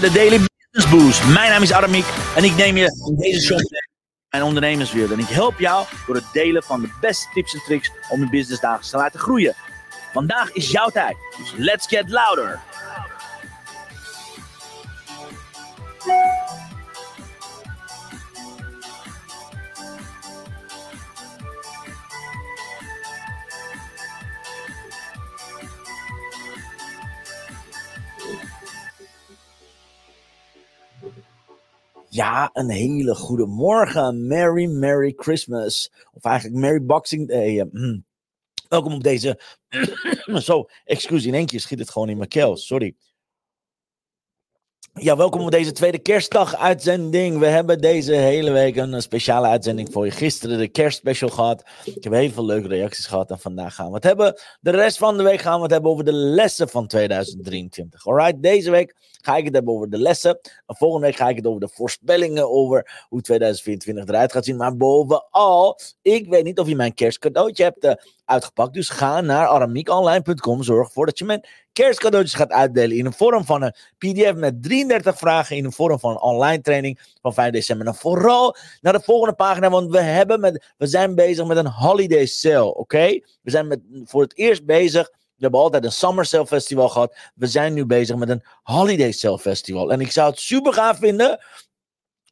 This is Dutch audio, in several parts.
bij de Daily Business Boost. Mijn naam is Adamiek en ik neem je in deze show mijn ondernemerswereld. En ik help jou door het delen van de beste tips en tricks om je business dagelijks te laten groeien. Vandaag is jouw tijd, dus let's get louder. Ja, een hele goede morgen. Merry, Merry Christmas. Of eigenlijk Merry Boxing Day. Mm. Welkom op deze. Zo, excuus, in één keer schiet het gewoon in mijn keel. Sorry. Ja, welkom op deze tweede kerstdag uitzending. We hebben deze hele week een speciale uitzending voor je. Gisteren de kerstspecial gehad. Ik heb heel veel leuke reacties gehad en vandaag gaan we het hebben. De rest van de week gaan we het hebben over de lessen van 2023. Alright, deze week ga ik het hebben over de lessen. En volgende week ga ik het over de voorspellingen over hoe 2024 eruit gaat zien. Maar bovenal, ik weet niet of je mijn kerstcadeautje hebt uh, uitgepakt. Dus ga naar aramiekonline.com. Zorg ervoor dat je mijn kerstcadeautjes gaat uitdelen in de vorm van een PDF met 33 vragen in de vorm van een online training van 5 december. En vooral naar de volgende pagina, want we, hebben met, we zijn bezig met een holiday sale, oké? We zijn met, voor het eerst bezig we hebben altijd een Summer Sale Festival gehad. We zijn nu bezig met een Holiday Sale Festival. En ik zou het super gaaf vinden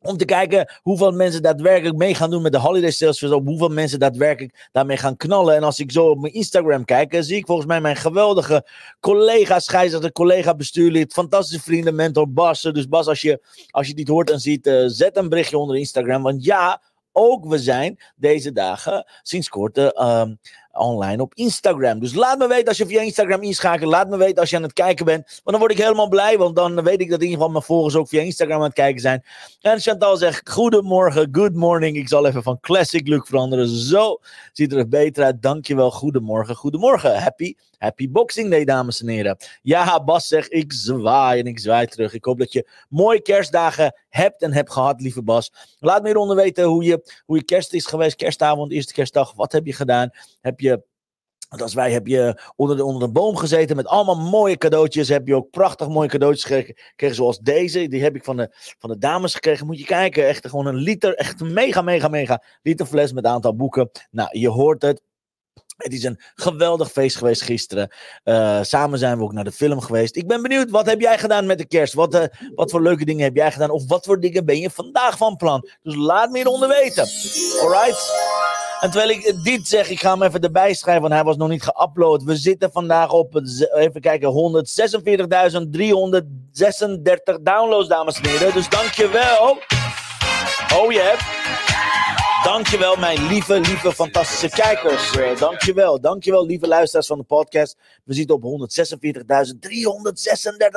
om te kijken hoeveel mensen daadwerkelijk mee gaan doen met de holiday sales. Op hoeveel mensen daadwerkelijk daarmee gaan knallen. En als ik zo op mijn Instagram kijk, zie ik volgens mij mijn geweldige collega scheidsrechter, collega bestuurlid, fantastische vrienden, mentor Bas. Dus Bas, als je, als je dit hoort en ziet, uh, zet een berichtje onder Instagram. Want ja, ook we zijn deze dagen sinds kort uh, online op Instagram. Dus laat me weten als je via Instagram inschakelt. Laat me weten als je aan het kijken bent. Want dan word ik helemaal blij. Want dan weet ik dat in ieder geval mijn volgers ook via Instagram aan het kijken zijn. En Chantal zegt: Goedemorgen, good morning. Ik zal even van classic look veranderen. Zo ziet er beter uit. Dankjewel. Goedemorgen, goedemorgen. Happy, happy Boxing Day, dames en heren. Ja, Bas zegt: Ik zwaai en ik zwaai terug. Ik hoop dat je mooie kerstdagen hebt en hebt gehad, lieve Bas. Laat me hieronder weten hoe je, hoe je kerst is geweest. Kerstavond, eerste kerstdag. Wat heb je gedaan? Heb je als wij heb je onder de, onder de boom gezeten met allemaal mooie cadeautjes. Heb je ook prachtig mooie cadeautjes gekregen. zoals deze. Die heb ik van de, van de dames gekregen. Moet je kijken. Echt gewoon een liter. Echt een mega, mega, mega liter fles met een aantal boeken. Nou, je hoort het. Het is een geweldig feest geweest gisteren. Uh, samen zijn we ook naar de film geweest. Ik ben benieuwd, wat heb jij gedaan met de kerst? Wat, uh, wat voor leuke dingen heb jij gedaan? Of wat voor dingen ben je vandaag van plan? Dus laat me hieronder weten. Alright? En terwijl ik dit zeg, ik ga hem even erbij schrijven, want hij was nog niet geüpload. We zitten vandaag op, even kijken, 146.336 downloads, dames en heren. Dus dankjewel. Oh, je hebt. Dankjewel, mijn lieve, lieve, fantastische kijkers. Uh, dankjewel, dankjewel, lieve luisteraars van de podcast. We zitten op 146.336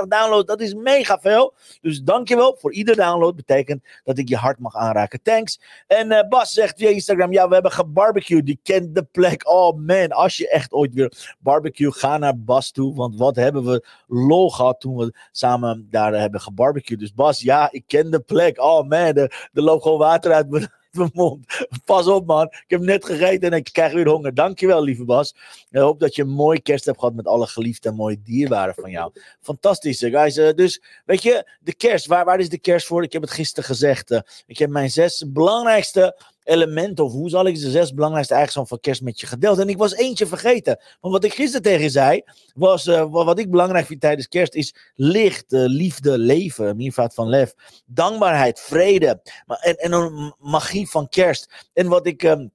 downloads. Dat is mega veel. Dus dankjewel voor ieder download. Betekent dat ik je hart mag aanraken. Thanks. En uh, Bas zegt via Instagram: Ja, we hebben gebarbecued. Die kent de plek. Oh man, als je echt ooit weer barbecue, ga naar Bas toe. Want wat hebben we lol gehad toen we samen daar hebben gebarbecued. Dus Bas, ja, ik ken de plek. Oh man, er, er loopt gewoon water uit mijn mijn mond. Pas op, man. Ik heb net gegeten en ik krijg weer honger. Dankjewel, lieve Bas. Ik hoop dat je een mooi kerst hebt gehad met alle geliefde en mooie dierbaren van jou. Fantastisch, guys. Uh, dus, weet je, de kerst. Waar, waar is de kerst voor? Ik heb het gisteren gezegd. Uh, ik heb mijn zes belangrijkste elementen, of hoe zal ik de zes belangrijkste eigenschappen van kerst met je gedeeld. En ik was eentje vergeten. Want wat ik gisteren tegen zei, was uh, wat ik belangrijk vind tijdens kerst, is licht, uh, liefde, leven, meervoud van lef, dankbaarheid, vrede en, en een magie van kerst. En wat ik... Um,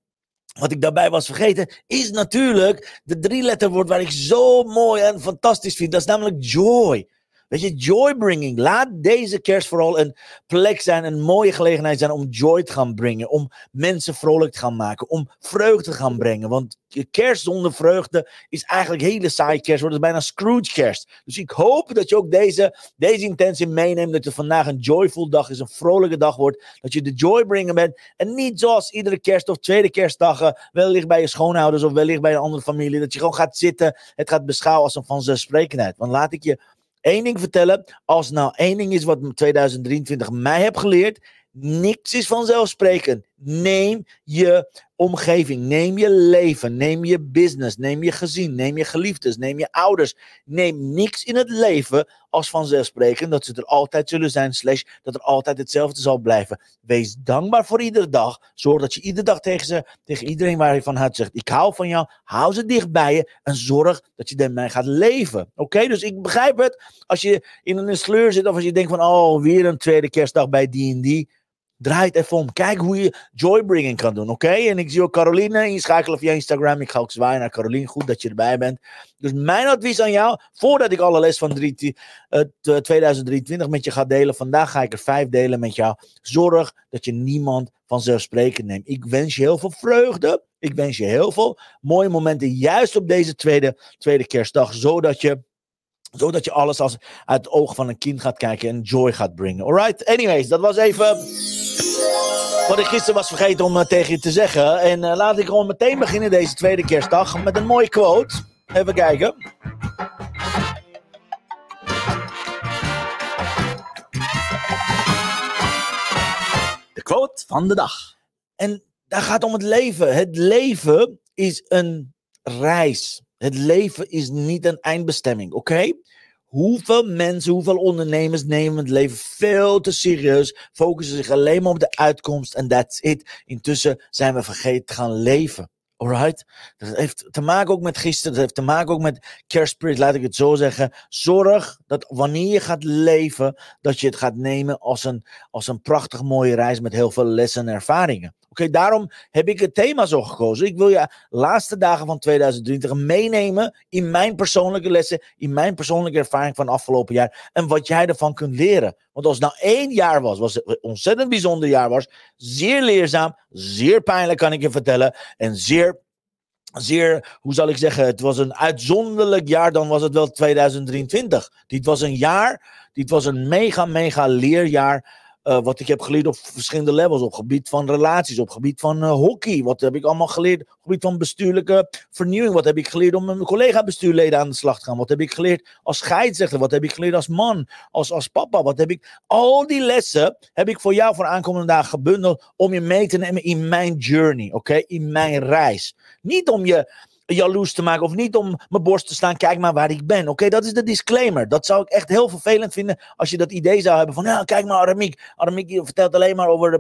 wat ik daarbij was vergeten, is natuurlijk de drie letterwoord waar ik zo mooi en fantastisch vind. Dat is namelijk joy. Weet je, joy bringing. Laat deze kerst vooral een plek zijn, een mooie gelegenheid zijn om joy te gaan brengen. Om mensen vrolijk te gaan maken. Om vreugde te gaan brengen. Want kerst zonder vreugde is eigenlijk hele saai kerst. Wordt het bijna Scrooge kerst. Dus ik hoop dat je ook deze, deze intentie meeneemt. Dat het vandaag een joyful dag is. Een vrolijke dag wordt. Dat je de joy brengen bent. En niet zoals iedere kerst of tweede kerstdag. wellicht bij je schoonouders of wellicht bij een andere familie. Dat je gewoon gaat zitten. Het gaat beschouwen als een vanzelfsprekendheid. Want laat ik je één ding vertellen. Als nou één ding is wat 2023 mij heb geleerd. Niks is vanzelfsprekend. Neem je omgeving, neem je leven, neem je business, neem je gezin, neem je geliefdes, neem je ouders. Neem niks in het leven als vanzelfsprekend dat ze er altijd zullen zijn, slash dat er altijd hetzelfde zal blijven. Wees dankbaar voor iedere dag. Zorg dat je iedere dag tegen, ze, tegen iedereen waar je van houdt zegt, ik hou van jou, hou ze dicht bij je en zorg dat je ermee gaat leven. Oké, dus ik begrijp het. Als je in een sleur zit of als je denkt van, oh, weer een tweede kerstdag bij die en die Draai het even om. Kijk hoe je joybringing kan doen, oké? En ik zie ook Caroline inschakelen via Instagram. Ik ga ook zwaaien naar Caroline. Goed dat je erbij bent. Dus mijn advies aan jou, voordat ik alle les van 2023 met je ga delen, vandaag ga ik er vijf delen met jou. Zorg dat je niemand vanzelfsprekend neemt. Ik wens je heel veel vreugde. Ik wens je heel veel mooie momenten, juist op deze tweede, tweede kerstdag, zodat je zodat je alles als uit het oog van een kind gaat kijken en joy gaat brengen. Alright? Anyways, dat was even wat ik gisteren was vergeten om uh, tegen je te zeggen. En uh, laat ik gewoon meteen beginnen deze tweede kerstdag met een mooie quote. Even kijken. De quote van de dag. En daar gaat om het leven. Het leven is een reis. Het leven is niet een eindbestemming, oké? Hoeveel mensen, hoeveel ondernemers nemen het leven veel te serieus, focussen zich alleen maar op de uitkomst en that's it. Intussen zijn we vergeten te gaan leven. Alright? Dat heeft te maken ook met gisteren, dat heeft te maken ook met kerstspirit, laat ik het zo zeggen. Zorg dat wanneer je gaat leven, dat je het gaat nemen als een, als een prachtig mooie reis met heel veel lessen en ervaringen. Oké, daarom heb ik het thema zo gekozen. Ik wil je laatste dagen van 2023 meenemen in mijn persoonlijke lessen, in mijn persoonlijke ervaring van afgelopen jaar en wat jij ervan kunt leren. Want als het nou één jaar was, was het een ontzettend bijzonder jaar was, zeer leerzaam, zeer pijnlijk kan ik je vertellen en zeer zeer, hoe zal ik zeggen, het was een uitzonderlijk jaar, dan was het wel 2023. Dit was een jaar, dit was een mega, mega leerjaar uh, wat ik heb geleerd op verschillende levels. Op gebied van relaties, op gebied van uh, hockey. Wat heb ik allemaal geleerd op gebied van bestuurlijke vernieuwing. Wat heb ik geleerd om met mijn collega-bestuurleden aan de slag te gaan. Wat heb ik geleerd als scheidsrechter. Wat heb ik geleerd als man, als, als papa. Wat heb ik... Al die lessen heb ik voor jou voor aankomende dagen gebundeld om je mee te nemen in mijn journey. Oké, in mijn reis. Niet om je jaloers te maken of niet om mijn borst te staan. Kijk maar waar ik ben. Oké, dat is de disclaimer. Dat zou ik echt heel vervelend vinden als je dat idee zou hebben van, ja, kijk maar Aramik. Aramik vertelt alleen maar over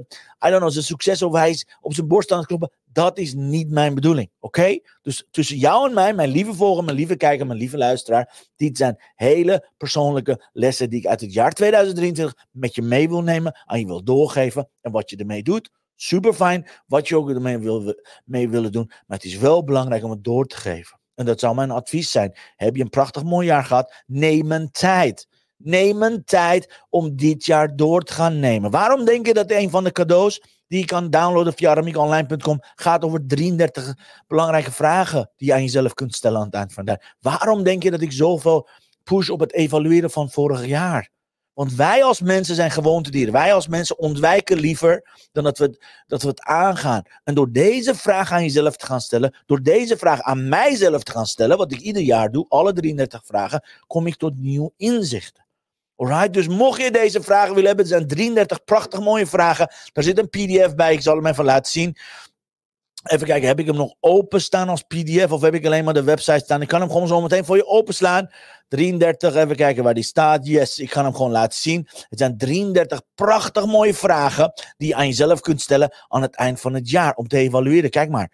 I don't know, zijn succes of hij is op zijn borst aan het kloppen. Dat is niet mijn bedoeling. Oké? Dus tussen jou en mij, mijn lieve volger, mijn lieve kijker, mijn lieve luisteraar. Dit zijn hele persoonlijke lessen die ik uit het jaar 2023 met je mee wil nemen, aan je wil doorgeven. En wat je ermee doet, Super fijn wat je ook ermee wil, mee willen doen. Maar het is wel belangrijk om het door te geven. En dat zou mijn advies zijn. Heb je een prachtig mooi jaar gehad? Neem een tijd. Neem een tijd om dit jaar door te gaan nemen. Waarom denk je dat een van de cadeaus die je kan downloaden via ramiekonline.com gaat over 33 belangrijke vragen die je aan jezelf kunt stellen aan het eind van het jaar? Waarom denk je dat ik zoveel push op het evalueren van vorig jaar? Want wij als mensen zijn gewoontedieren. Wij als mensen ontwijken liever dan dat we, dat we het aangaan. En door deze vraag aan jezelf te gaan stellen, door deze vraag aan mijzelf te gaan stellen, wat ik ieder jaar doe, alle 33 vragen, kom ik tot nieuw inzichten. Alright, dus mocht je deze vragen willen hebben, het zijn 33 prachtig mooie vragen. Daar zit een PDF bij, ik zal hem even laten zien. Even kijken, heb ik hem nog openstaan als PDF of heb ik alleen maar de website staan? Ik kan hem gewoon zo meteen voor je openslaan. 33, even kijken waar die staat. Yes, ik ga hem gewoon laten zien. Het zijn 33 prachtig mooie vragen die je aan jezelf kunt stellen aan het eind van het jaar om te evalueren. Kijk maar.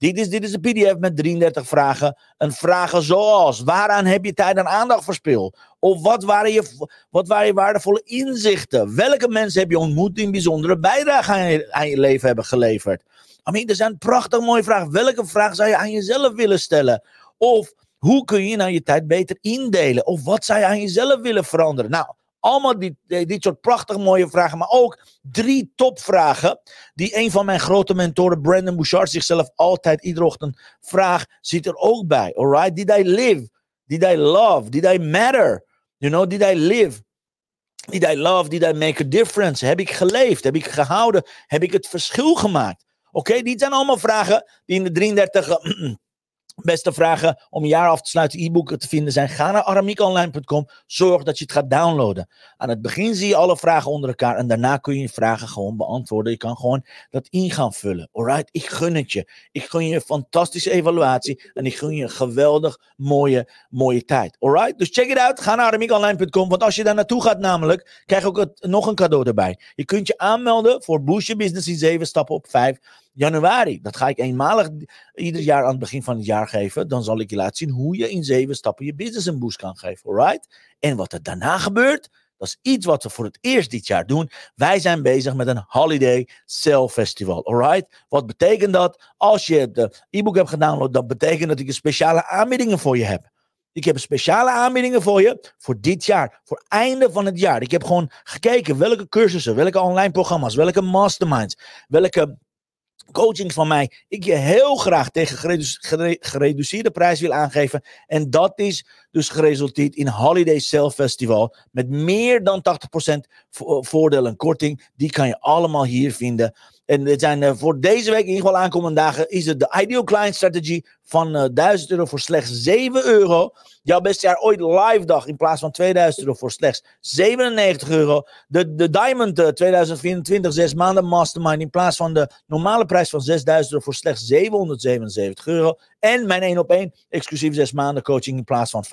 Dit is, dit is een PDF met 33 vragen. Een vragen zoals: waaraan heb je tijd en aandacht verspild? Of wat waren, je, wat waren je waardevolle inzichten? Welke mensen heb je ontmoet die een bijzondere bijdrage aan je, leven hebben geleverd? I mean, er zijn prachtig mooie vragen. Welke vraag zou je aan jezelf willen stellen? Of hoe kun je nou je tijd beter indelen? Of wat zou je aan jezelf willen veranderen? Nou, allemaal dit, dit soort prachtig mooie vragen, maar ook drie topvragen die een van mijn grote mentoren, Brandon Bouchard, zichzelf altijd iedere ochtend vraagt, zit er ook bij. Alright? Did I live? Did I love? Did I matter? You know, did I live? Did I love? Did I make a difference? Heb ik geleefd? Heb ik gehouden? Heb ik het verschil gemaakt? Oké, okay? dit zijn allemaal vragen die in de 33 Beste vragen om een jaar af te sluiten e-boeken te vinden zijn: ga naar aramiekonline.com. Zorg dat je het gaat downloaden. Aan het begin zie je alle vragen onder elkaar en daarna kun je vragen gewoon beantwoorden. Je kan gewoon dat in gaan vullen. Alright, ik gun het je. Ik gun je een fantastische evaluatie en ik gun je een geweldig mooie, mooie tijd. Alright, dus check it out. Ga naar aramiekonline.com, want als je daar naartoe gaat, namelijk, krijg je ook nog een cadeau erbij. Je kunt je aanmelden voor Boost Your Business in 7 stappen op 5 januari. Dat ga ik eenmalig ieder jaar aan het begin van het jaar geven. Dan zal ik je laten zien hoe je in zeven stappen je business een boost kan geven. Alright? En wat er daarna gebeurt, dat is iets wat we voor het eerst dit jaar doen. Wij zijn bezig met een Holiday Sale Festival. Alright? Wat betekent dat? Als je de e-book hebt gedownload, dat betekent dat ik een speciale aanbiedingen voor je heb. Ik heb speciale aanbiedingen voor je voor dit jaar, voor einde van het jaar. Ik heb gewoon gekeken welke cursussen, welke online programma's, welke masterminds, welke coaching van mij ik je heel graag tegen gereduceerde prijs wil aangeven. En dat is dus geresulteerd in Holiday Sale Festival met meer dan 80% voordeel en korting. Die kan je allemaal hier vinden. En het zijn uh, voor deze week, in ieder geval aankomende dagen, is het de Ideal Client Strategy van uh, eh, 1000 euro voor slechts 7 euro. Jouw beste jaar ooit live dag in plaats van 2000 euro voor slechts 97 euro. De, de Diamond uh, 2024 6 maanden Mastermind in plaats van de normale prijs van 6000 euro voor slechts 777 euro. En mijn 1 op 1 exclusief 6 maanden coaching in plaats van 50.000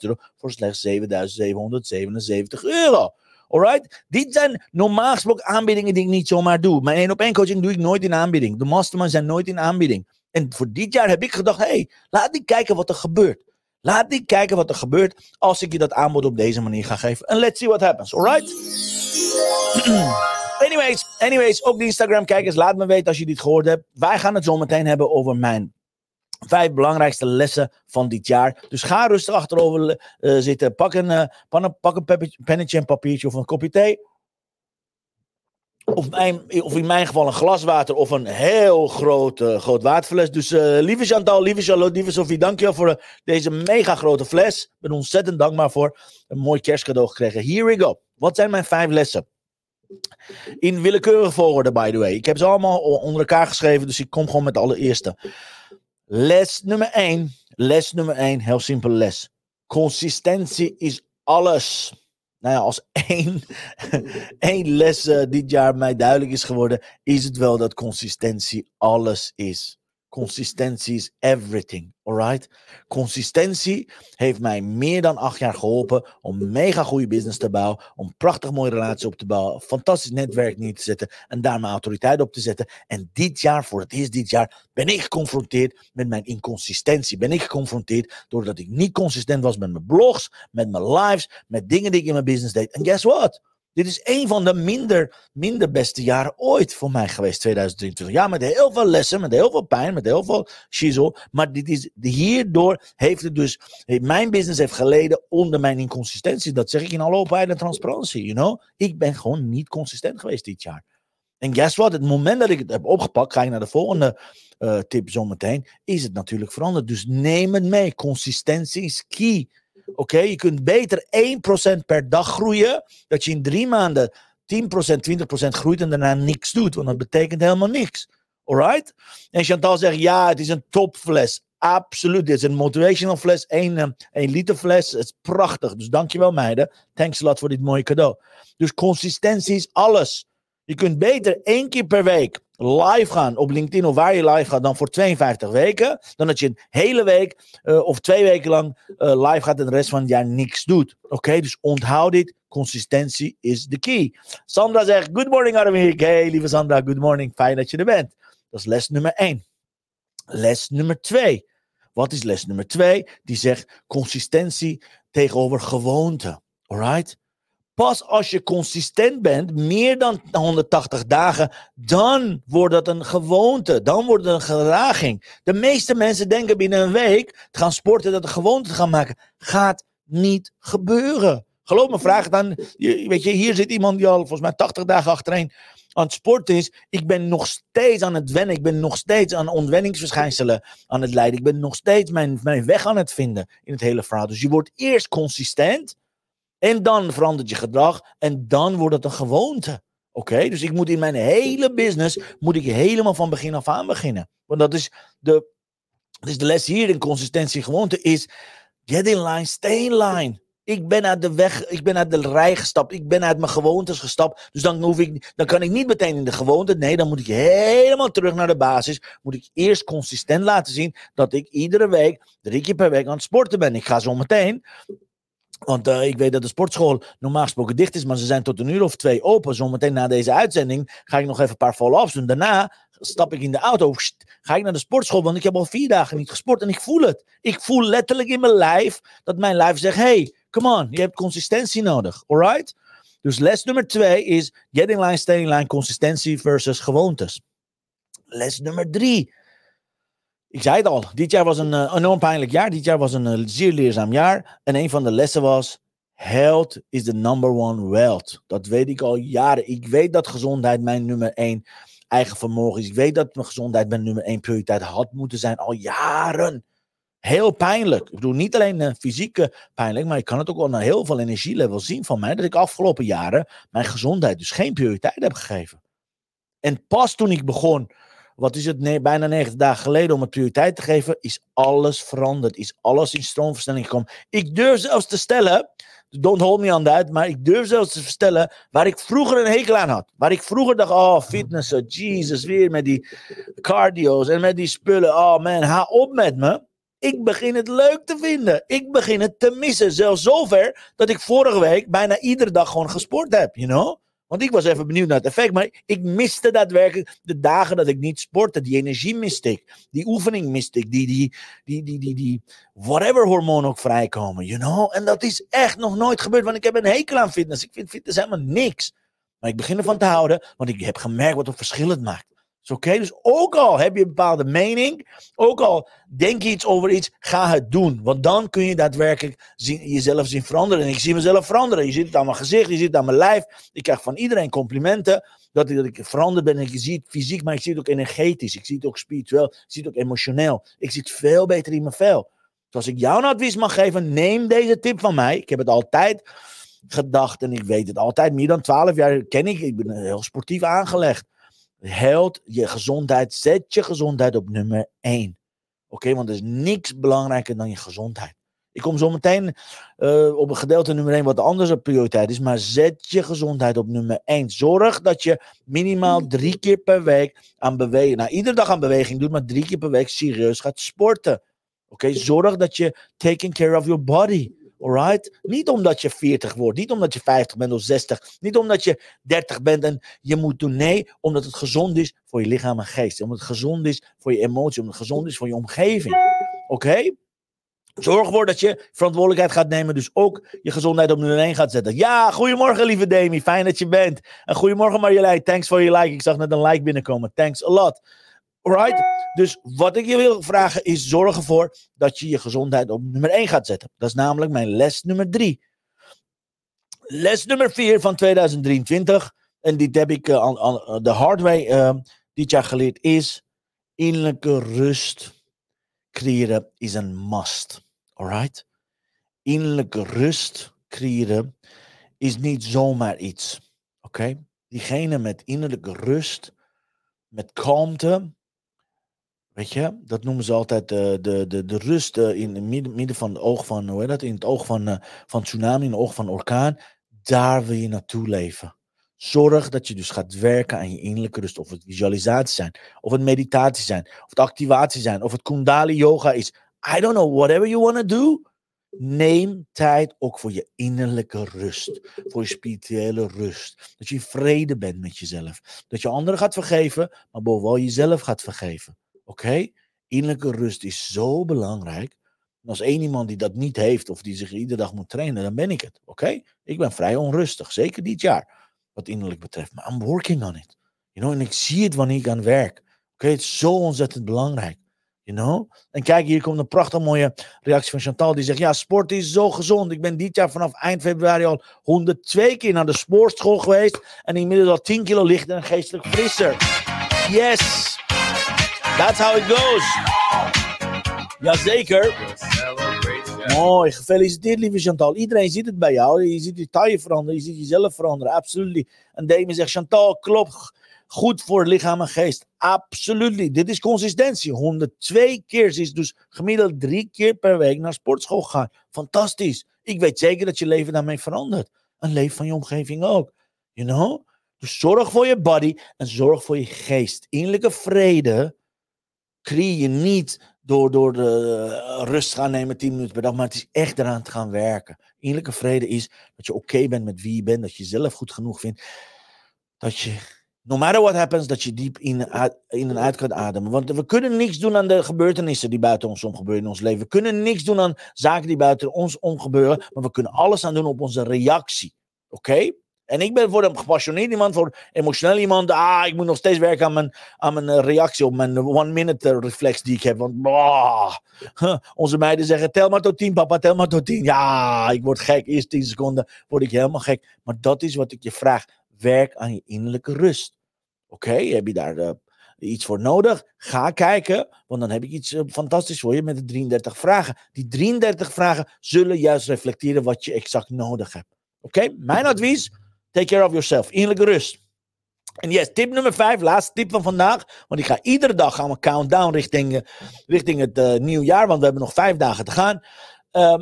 euro voor slechts 7777 euro. Alright? Dit zijn normaal gesproken aanbiedingen die ik niet zomaar doe. Mijn één op één coaching doe ik nooit in aanbieding. De masterminds zijn nooit in aanbieding. En voor dit jaar heb ik gedacht, hé, hey, laat ik kijken wat er gebeurt. Laat ik kijken wat er gebeurt als ik je dat aanbod op deze manier ga geven. En let's see what happens, alright? anyways, anyways, ook de Instagram kijkers, laat me weten als je dit gehoord hebt. Wij gaan het zo meteen hebben over mijn vijf belangrijkste lessen van dit jaar. Dus ga rustig achterover uh, zitten. Pak een, uh, pak een pennetje en papiertje of een kopje thee. Of, of in mijn geval een glas water of een heel groot, uh, groot waterfles. Dus lieve Chantal, lieve Charlotte, lieve Sophie, dankjewel voor deze mega grote fles. Ik ben ontzettend dankbaar voor. Een mooi kerstcadeau gekregen. Here we go. Wat zijn mijn vijf lessen? In willekeurige volgorde, by the way. Ik heb ze allemaal onder elkaar geschreven, dus ik kom gewoon met de allereerste. Les nummer 1. Les nummer 1, heel simpele les. Consistentie is alles. Nou ja, als één, één les uh, dit jaar mij duidelijk is geworden, is het wel dat consistentie alles is. Consistentie is everything, alright? Consistentie heeft mij meer dan acht jaar geholpen om mega goede business te bouwen, om prachtig mooie relaties op te bouwen, fantastisch netwerk neer te zetten en daar mijn autoriteit op te zetten. En dit jaar, voor het eerst dit jaar, ben ik geconfronteerd met mijn inconsistentie. Ben ik geconfronteerd doordat ik niet consistent was met mijn blogs, met mijn lives, met dingen die ik in mijn business deed. En guess what? Dit is een van de minder, minder beste jaren ooit voor mij geweest, 2023. Ja, met heel veel lessen, met heel veel pijn, met heel veel shizzle. Maar dit is, hierdoor heeft het dus, mijn business heeft geleden onder mijn inconsistentie. Dat zeg ik in alle openheid en transparantie, you know. Ik ben gewoon niet consistent geweest dit jaar. En guess what? Het moment dat ik het heb opgepakt, ga ik naar de volgende uh, tip zometeen, is het natuurlijk veranderd. Dus neem het mee. Consistentie is key. Oké, je kunt beter 1% per dag groeien, dat je in drie maanden 10%, 20% groeit en daarna niks doet, want dat betekent helemaal niks. Alright? En Chantal zegt, ja, het is een topfles. Absoluut, dit is een motivational fles, 1, 1 eh, liter fles. Het is prachtig, dus dankjewel meiden. Thanks a lot voor dit mooie cadeau. Dus consistentie is alles. Je kunt beter één keer per week live gaan op LinkedIn of waar je live gaat dan voor 52 weken. Dan dat je een hele week uh, of twee weken lang uh, live gaat en de rest van het jaar niks doet. Oké, dus onthoud dit. Consistentie is de key. Sandra zegt, good morning Armin. Hey lieve Sandra, good morning. Fijn dat je er bent. Dat is les nummer 1. Les nummer 2. Wat is les nummer 2? Die zegt consistentie tegenover gewoonte. Alright? Pas als je consistent bent, meer dan 180 dagen, dan wordt het een gewoonte. Dan wordt het een gedraging. De meeste mensen denken binnen een week te gaan sporten, dat een gewoonte te gaan maken. Gaat niet gebeuren. Geloof me, vraag aan. Weet je, hier zit iemand die al volgens mij 80 dagen achtereen aan het sporten is. Ik ben nog steeds aan het wennen. Ik ben nog steeds aan ontwenningsverschijnselen aan het leiden. Ik ben nog steeds mijn weg aan het vinden in het hele verhaal. Dus je wordt eerst consistent. En dan verandert je gedrag en dan wordt het een gewoonte. Oké, dus ik moet in mijn hele business, moet ik helemaal van begin af aan beginnen. Want dat is de, Dus de les hier in consistentie gewoonte is: get in line, stay in line. Ik ben uit de weg, ik ben uit de rij gestapt. Ik ben uit mijn gewoontes gestapt. Dus dan, hoef ik, dan kan ik niet meteen in de gewoonte. Nee, dan moet ik helemaal terug naar de basis. Moet ik eerst consistent laten zien dat ik iedere week, drie keer per week aan het sporten ben. Ik ga zo meteen. Want uh, ik weet dat de sportschool normaal gesproken dicht is, maar ze zijn tot een uur of twee open. Zometeen na deze uitzending ga ik nog even een paar follow-ups doen. Daarna stap ik in de auto, ga ik naar de sportschool, want ik heb al vier dagen niet gesport en ik voel het. Ik voel letterlijk in mijn lijf dat mijn lijf zegt: hey, come on, je hebt consistentie nodig, alright? Dus les nummer twee is get in line, stay in line, consistentie versus gewoontes. Les nummer drie. Ik zei het al, dit jaar was een uh, enorm pijnlijk jaar. Dit jaar was een uh, zeer leerzaam jaar. En een van de lessen was: health is the number one wealth. Dat weet ik al jaren. Ik weet dat gezondheid mijn nummer één eigen vermogen is. Ik weet dat mijn gezondheid mijn nummer één prioriteit had moeten zijn al jaren. Heel pijnlijk. Ik bedoel, niet alleen uh, fysieke pijnlijk, maar ik kan het ook wel naar heel veel energielevel zien van mij. Dat ik afgelopen jaren mijn gezondheid dus geen prioriteit heb gegeven. En pas toen ik begon, wat is het, bijna 90 dagen geleden, om het prioriteit te geven, is alles veranderd. Is alles in stroomversnelling gekomen. Ik durf zelfs te stellen don't hold me on that. Maar ik durf zelfs te vertellen waar ik vroeger een hekel aan had. Waar ik vroeger dacht, oh fitness, oh, Jesus, weer met die cardio's en met die spullen. Oh man, ha op met me. Ik begin het leuk te vinden. Ik begin het te missen. Zelfs zover dat ik vorige week bijna iedere dag gewoon gesport heb, you know. Want ik was even benieuwd naar het effect. Maar ik miste daadwerkelijk de dagen dat ik niet sportte. Die energie miste ik. Die oefening miste ik. Die, die, die, die, die, die whatever hormoon ook vrijkomen. You know? En dat is echt nog nooit gebeurd. Want ik heb een hekel aan fitness. Ik vind fitness helemaal niks. Maar ik begin ervan te houden. Want ik heb gemerkt wat een verschil het maakt oké. Dus ook al heb je een bepaalde mening, ook al denk je iets over iets, ga het doen. Want dan kun je daadwerkelijk zien, jezelf zien veranderen. En ik zie mezelf veranderen. Je ziet het aan mijn gezicht, je ziet het aan mijn lijf. Ik krijg van iedereen complimenten dat ik, veranderd ben. En je ziet het fysiek, maar ik zie het ook energetisch. Ik zie het ook spiritueel. Ik zie het ook emotioneel. Ik zit veel beter in mijn vel. Dus als ik jou een advies mag geven, neem deze tip van mij. Ik heb het altijd gedacht en ik weet het altijd. Meer dan twaalf jaar ken ik. Ik ben heel sportief aangelegd. Held je gezondheid. Zet je gezondheid op nummer 1. Oké, want er is niks belangrijker dan je gezondheid. Ik kom zo meteen uh, op een gedeelte nummer 1 wat anders op prioriteit is. Maar zet je gezondheid op nummer 1. Zorg dat je minimaal drie keer per week aan bewegen. Nou, iedere dag aan beweging doet, maar drie keer per week serieus gaat sporten. Oké, zorg dat je taking care of your body. Niet omdat je 40 wordt, niet omdat je 50 bent of 60, niet omdat je 30 bent en je moet doen. Nee, omdat het gezond is voor je lichaam en geest. Omdat het gezond is voor je emotie, omdat het gezond is voor je omgeving. Oké? Zorg ervoor dat je verantwoordelijkheid gaat nemen, dus ook je gezondheid op nummer 1 gaat zetten. Ja, goedemorgen lieve Demi, fijn dat je bent. En goedemorgen Marjolein, thanks voor je like. Ik zag net een like binnenkomen, thanks a lot. Alright? Dus wat ik je wil vragen is: zorg ervoor dat je je gezondheid op nummer 1 gaat zetten. Dat is namelijk mijn les nummer 3. Les nummer 4 van 2023. En dit heb ik uh, de hard way uh, dit jaar geleerd. Is innerlijke rust creëren is een must. Alright? Innerlijke rust creëren is niet zomaar iets. Oké? Diegene met innerlijke rust, met kalmte, Weet je, dat noemen ze altijd de, de, de, de rust in het midden, midden van het oog van, hoe dat? In het oog van, uh, van tsunami, in het oog van orkaan. Daar wil je naartoe leven. Zorg dat je dus gaat werken aan je innerlijke rust. Of het visualisatie zijn, of het meditatie zijn, of het activatie zijn, of het Kundali yoga is. I don't know, whatever you want to do. Neem tijd ook voor je innerlijke rust. Voor je spirituele rust. Dat je vrede bent met jezelf. Dat je anderen gaat vergeven, maar bovenal jezelf gaat vergeven. Oké? Innerlijke rust is zo belangrijk. Als één iemand die dat niet heeft of die zich iedere dag moet trainen, dan ben ik het. Oké? Ik ben vrij onrustig, zeker dit jaar, wat innerlijk betreft. Maar I'm working on it. You know? En ik zie het wanneer ik aan werk. Oké? Het is zo ontzettend belangrijk. You know? En kijk, hier komt een prachtig mooie reactie van Chantal. Die zegt, ja, sport is zo gezond. Ik ben dit jaar vanaf eind februari al 102 keer naar de sportschool geweest. En inmiddels al 10 kilo lichter en geestelijk frisser. Yes! That's how it goes. Jazeker. Mooi, gefeliciteerd lieve Chantal. Iedereen ziet het bij jou. Je ziet je taille veranderen, je ziet jezelf veranderen. Absoluut. En Damien zegt, Chantal, klopt. goed voor lichaam en geest. Absoluut. Dit is consistentie. 102 keer is dus gemiddeld drie keer per week naar sportschool gaan. Fantastisch. Ik weet zeker dat je leven daarmee verandert. En leven van je omgeving ook. You know? Dus zorg voor je body en zorg voor je geest. Innerlijke vrede creëer je niet door, door de eh, rust gaan nemen 10 minuten per dag, maar het is echt eraan te gaan werken. Innerlijke vrede is dat je oké bent met wie je bent, dat je jezelf goed genoeg vindt. Dat je, no matter what happens, dat je diep in, in en uit kan ademen. Want we kunnen niks doen aan de gebeurtenissen die buiten ons om gebeuren in ons leven. We kunnen niks doen aan zaken die buiten ons om gebeuren, maar we kunnen alles aan doen op onze reactie. Oké? En ik ben voor een gepassioneerd iemand, voor emotioneel iemand. Ah, ik moet nog steeds werken aan mijn, aan mijn eh, reactie op mijn one-minute eh, reflex die ik heb. Want bah, onze meiden zeggen: tel maar tot tien, papa, tel maar tot tien. Ja, ik word gek. Eerst tien seconden word ik helemaal gek. Maar dat is wat ik je vraag. Werk aan je innerlijke rust. Oké, heb je daar uh, iets voor nodig? Ga kijken, want dan heb ik iets fantastisch voor je met de 33 vragen. Die 33 vragen zullen juist reflecteren wat je exact nodig hebt. Oké, mijn advies Take care of yourself. Innerlijke rust. En yes, tip nummer 5, laatste tip van vandaag. Want ik ga iedere dag gaan we countdown richting, richting het uh, nieuwjaar. Want we hebben nog vijf dagen te gaan. Uh,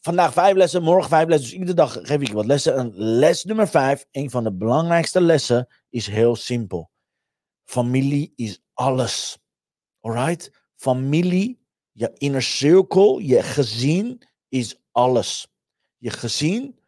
vandaag vijf lessen, morgen vijf lessen. Dus iedere dag geef ik wat lessen. En les nummer 5, een van de belangrijkste lessen, is heel simpel. Familie is alles. Alright? Familie, je inner circle, je gezin is alles. Je gezin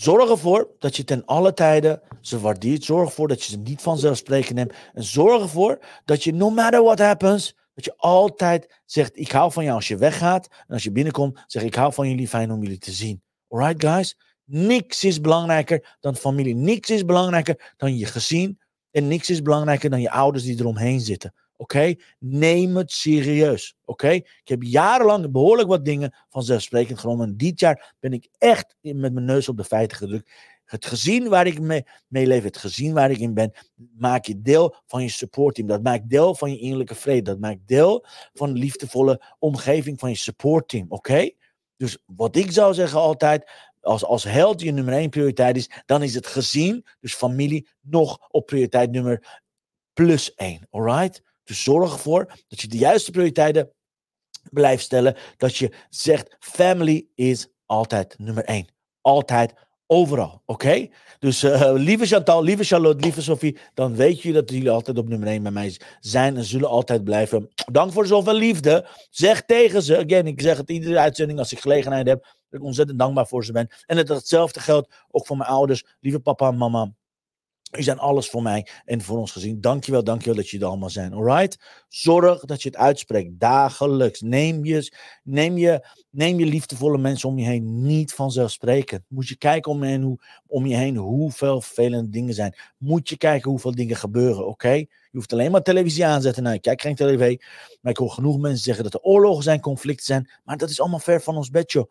Zorg ervoor dat je ten alle tijden ze waardeert. Zorg ervoor dat je ze niet vanzelfsprekend neemt. En zorg ervoor dat je, no matter what happens, dat je altijd zegt: Ik hou van jou als je weggaat. En als je binnenkomt, zeg ik: hou van jullie, fijn om jullie te zien. Alright, guys? Niks is belangrijker dan familie. Niks is belangrijker dan je gezin. En niks is belangrijker dan je ouders die eromheen zitten. Oké? Neem het serieus. Oké? Ik heb jarenlang behoorlijk wat dingen vanzelfsprekend genomen. En dit jaar ben ik echt met mijn neus op de feiten gedrukt. Het gezin waar ik mee, mee leef, het gezin waar ik in ben, maak je deel van je supportteam. Dat maakt deel van je innerlijke vrede. Dat maakt deel van de liefdevolle omgeving van je supportteam. Oké? Dus wat ik zou zeggen altijd, als, als held je nummer één prioriteit is, dan is het gezin, dus familie, nog op prioriteit nummer plus één. Alright? Dus zorg ervoor dat je de juiste prioriteiten blijft stellen. Dat je zegt: family is altijd nummer één. Altijd, overal. Oké? Dus uh, lieve Chantal, lieve Charlotte, lieve Sophie, dan weet je dat jullie altijd op nummer één bij mij zijn en zullen altijd blijven. Dank voor zoveel liefde. Zeg tegen ze, again, ik zeg het iedere uitzending als ik gelegenheid heb, dat ik ontzettend dankbaar voor ze ben. En dat hetzelfde geldt ook voor mijn ouders, lieve papa en mama. U zijn alles voor mij en voor ons gezien. Dankjewel, dankjewel dat jullie er allemaal zijn. Alright? Zorg dat je het uitspreekt dagelijks. Neem je, neem, je, neem je liefdevolle mensen om je heen niet vanzelfsprekend. Moet je kijken om je heen, hoe, om je heen hoeveel vervelende dingen zijn. Moet je kijken hoeveel dingen gebeuren, oké? Je hoeft alleen maar televisie aanzetten. Nou, ik kijk geen tv. Maar ik hoor genoeg mensen zeggen dat er oorlogen zijn, conflicten zijn. Maar dat is allemaal ver van ons bed, joh.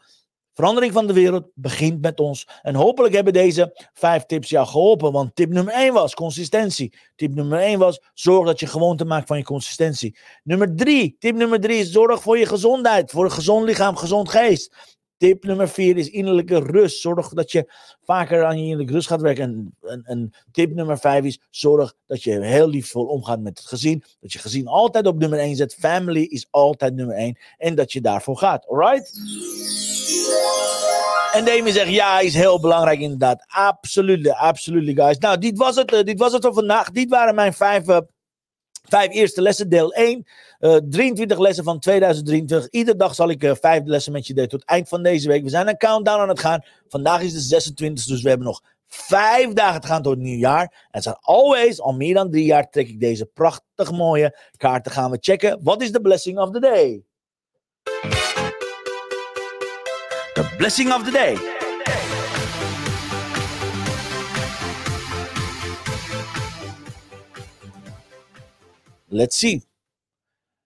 Verandering van de wereld begint met ons. En hopelijk hebben deze vijf tips jou geholpen. Want tip nummer één was consistentie. Tip nummer één was zorg dat je gewoonte maakt van je consistentie. Nummer drie, tip nummer drie is zorg voor je gezondheid. Voor een gezond lichaam, gezond geest. Tip nummer vier is innerlijke rust. Zorg dat je vaker aan je innerlijke rust gaat werken. En, en, tip nummer vijf is zorg dat je heel liefdevol omgaat met het gezin. Dat je gezin altijd op nummer één zet. Family is altijd nummer één. En dat je daarvoor gaat. Alright? En Demi zegt, ja, is heel belangrijk inderdaad. Absoluut, absoluut, guys. Nou, dit was het, uh, dit was het voor vandaag. Dit waren mijn vijf, uh, vijf eerste lessen, deel 1. Uh, 23 lessen van 2023. Iedere dag zal ik uh, vijf lessen met je delen tot eind van deze week. We zijn een countdown aan het gaan. Vandaag is de 26, dus we hebben nog vijf dagen te gaan tot het nieuwjaar. En zijn always, al meer dan drie jaar, trek ik deze prachtig mooie kaarten. Gaan we checken. Wat is de blessing of the day? The blessing of the day. Let's see.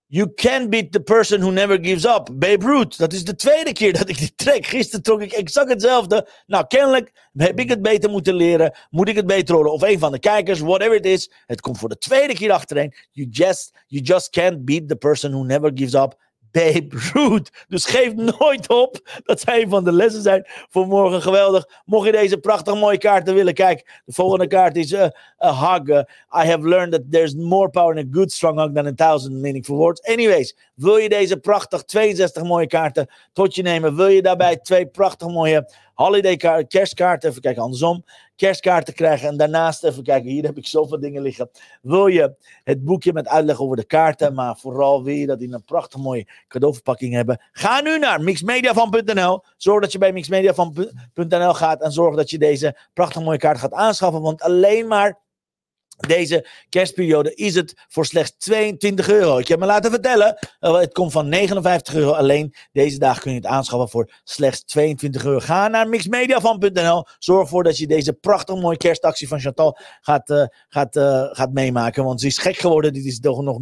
You can beat the person who never gives up. Babe Ruth. Dat is de tweede keer dat ik die trek. Gisteren trok ik exact hetzelfde. Nou, kennelijk heb ik het beter moeten leren. Moet ik het beter horen. Of een van de kijkers, whatever it is. Het komt voor de tweede keer achtereen. You just, you just can't beat the person who never gives up. Babe Ruth. Dus geef nooit op. Dat zijn van de lessen zijn voor morgen. Geweldig. Mocht je deze prachtige mooie kaarten willen. Kijk, de volgende kaart is uh, a hug. I have learned that there's more power in a good strong hug than a thousand meaningful words. Anyways, wil je deze prachtig 62 mooie kaarten tot je nemen? Wil je daarbij twee prachtig mooie holiday kerstkaarten, even kijken andersom, kerstkaarten krijgen. En daarnaast, even kijken, hier heb ik zoveel dingen liggen. Wil je het boekje met uitleg over de kaarten, maar vooral wil je dat in een prachtig mooie cadeauverpakking hebben. Ga nu naar mixmediafan.nl. Zorg dat je bij mixmediafan.nl gaat en zorg dat je deze prachtig mooie kaart gaat aanschaffen. Want alleen maar deze kerstperiode is het voor slechts 22 euro. Ik heb me laten vertellen, uh, het komt van 59 euro alleen. Deze dag kun je het aanschaffen voor slechts 22 euro. Ga naar mixmediafan.nl. Zorg ervoor dat je deze prachtig mooie kerstactie van Chantal gaat, uh, gaat, uh, gaat meemaken. Want ze is gek geworden. Dit is toch nog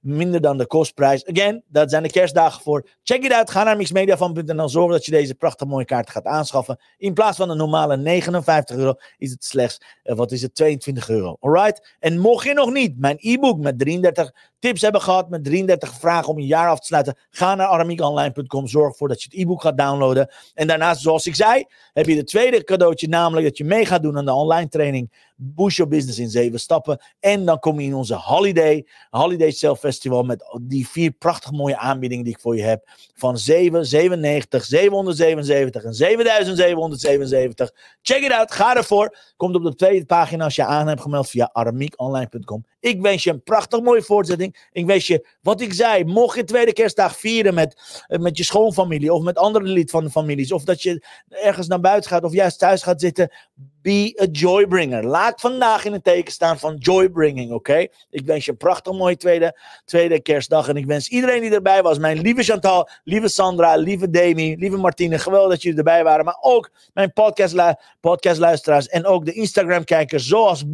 minder dan de kostprijs. Again, dat zijn de kerstdagen voor. Check it out. Ga naar mixmediafan.nl. Zorg dat je deze prachtig mooie kaart gaat aanschaffen. In plaats van de normale 59 euro is het slechts, wat is het, 22 euro. Alright? En mocht je nog niet mijn e-book met 33 tips hebben gehad, met 33 vragen om een jaar af te sluiten, ga naar aramiekonline.com. Zorg ervoor dat je het e-book gaat downloaden. En daarnaast, zoals ik zei, heb je het tweede cadeautje, namelijk dat je mee gaat doen aan de online training Boost Your Business in zeven stappen. En dan kom je in onze Holiday, Holiday Self Festival met die vier prachtig mooie aanbiedingen die ik voor je heb. Van 7, 97, 777 en 7777. Check it out, ga ervoor. Komt op de tweede pagina als je aan hebt gemeld via aramiekonline.com. Ik wens je een prachtig mooie voortzetting. Ik wens je, wat ik zei, mocht je tweede kerstdag vieren met, eh, met je schoonfamilie of met andere lid van de families. Of dat je ergens naar buiten gaat of juist thuis gaat zitten. Be a joybringer. Laat vandaag in het teken staan van joybringing, oké? Ik wens je een prachtig mooie tweede, tweede kerstdag. En ik wens iedereen die erbij was, mijn lieve Chantal, lieve Sandra, lieve Demi, lieve Martine, geweldig dat jullie erbij waren. Maar ook mijn podcast, podcastluisteraars en ook de Instagram-kijkers, zoals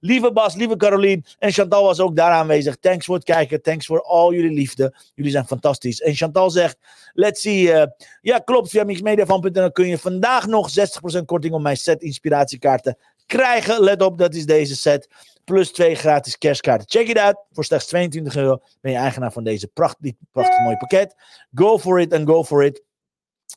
lieve Bas, lieve Caroline en Chantal was ook daar aanwezig. Thanks voor het kijken, thanks voor al jullie liefde. Jullie zijn fantastisch. En Chantal zegt, let's see. Uh, ja, klopt, via mixmediafan.nl kun je vandaag nog 60% korting op mijn set inspiratie kaarten krijgen. Let op, dat is deze set. Plus twee gratis kerstkaarten. Check it out. Voor slechts 22 euro ben je eigenaar van deze prachtig, prachtig mooie pakket. Go for it and go for it.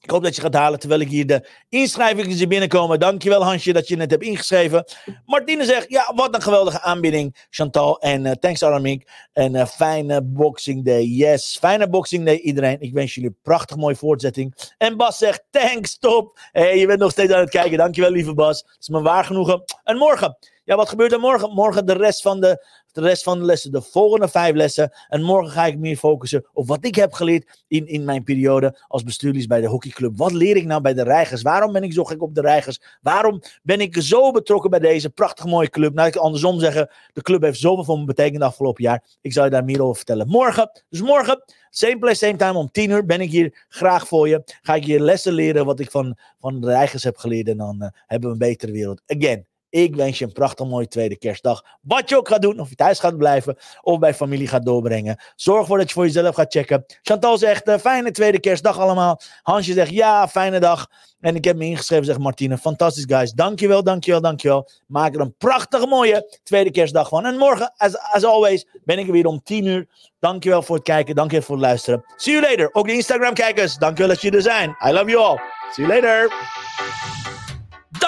Ik hoop dat je gaat halen terwijl ik hier de inschrijvingen zie binnenkomen. Dankjewel Hansje dat je net hebt ingeschreven. Martine zegt, ja, wat een geweldige aanbieding, Chantal. En uh, thanks Aramiek. En uh, fijne Boxing Day. Yes, fijne Boxing Day iedereen. Ik wens jullie een prachtig mooie voortzetting. En Bas zegt, thanks, top. Hey, je bent nog steeds aan het kijken. Dankjewel lieve Bas. Het is me waar genoegen. En morgen, ja, wat gebeurt er morgen? Morgen de rest van de de rest van de lessen, de volgende vijf lessen. En morgen ga ik meer focussen op wat ik heb geleerd in, in mijn periode als bestuurder bij de hockeyclub. Wat leer ik nou bij de Reigers? Waarom ben ik zo gek op de Reigers? Waarom ben ik zo betrokken bij deze prachtig mooie club? Nou, ik kan andersom zeggen, de club heeft zoveel voor me betekend afgelopen jaar. Ik zal je daar meer over vertellen. Morgen, dus morgen, same place, same time, om tien uur ben ik hier graag voor je. Ga ik je lessen leren wat ik van, van de Reigers heb geleerd. En dan uh, hebben we een betere wereld. Again, ik wens je een prachtig mooie tweede kerstdag. Wat je ook gaat doen, of je thuis gaat blijven of bij familie gaat doorbrengen. Zorg ervoor dat je voor jezelf gaat checken. Chantal zegt, uh, fijne tweede kerstdag allemaal. Hansje zegt, ja, fijne dag. En ik heb me ingeschreven, zegt Martine. Fantastisch, guys. Dankjewel, dankjewel, dankjewel. Maak er een prachtige mooie tweede kerstdag van. En morgen, as, always, ben ik er weer om 10 uur. Dankjewel voor het kijken, dankjewel voor het luisteren. See you later. Ook de Instagram-kijkers, dankjewel dat je er zijn. I love you all. See you later.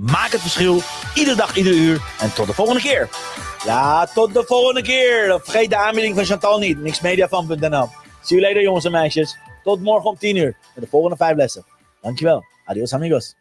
Maak het verschil, iedere dag, ieder uur. En tot de volgende keer. Ja, tot de volgende keer. Vergeet de aanbieding van Chantal niet. Mixmediafan.nl See you later, jongens en meisjes. Tot morgen om 10 uur. Met de volgende vijf lessen. Dankjewel. Adios, amigos.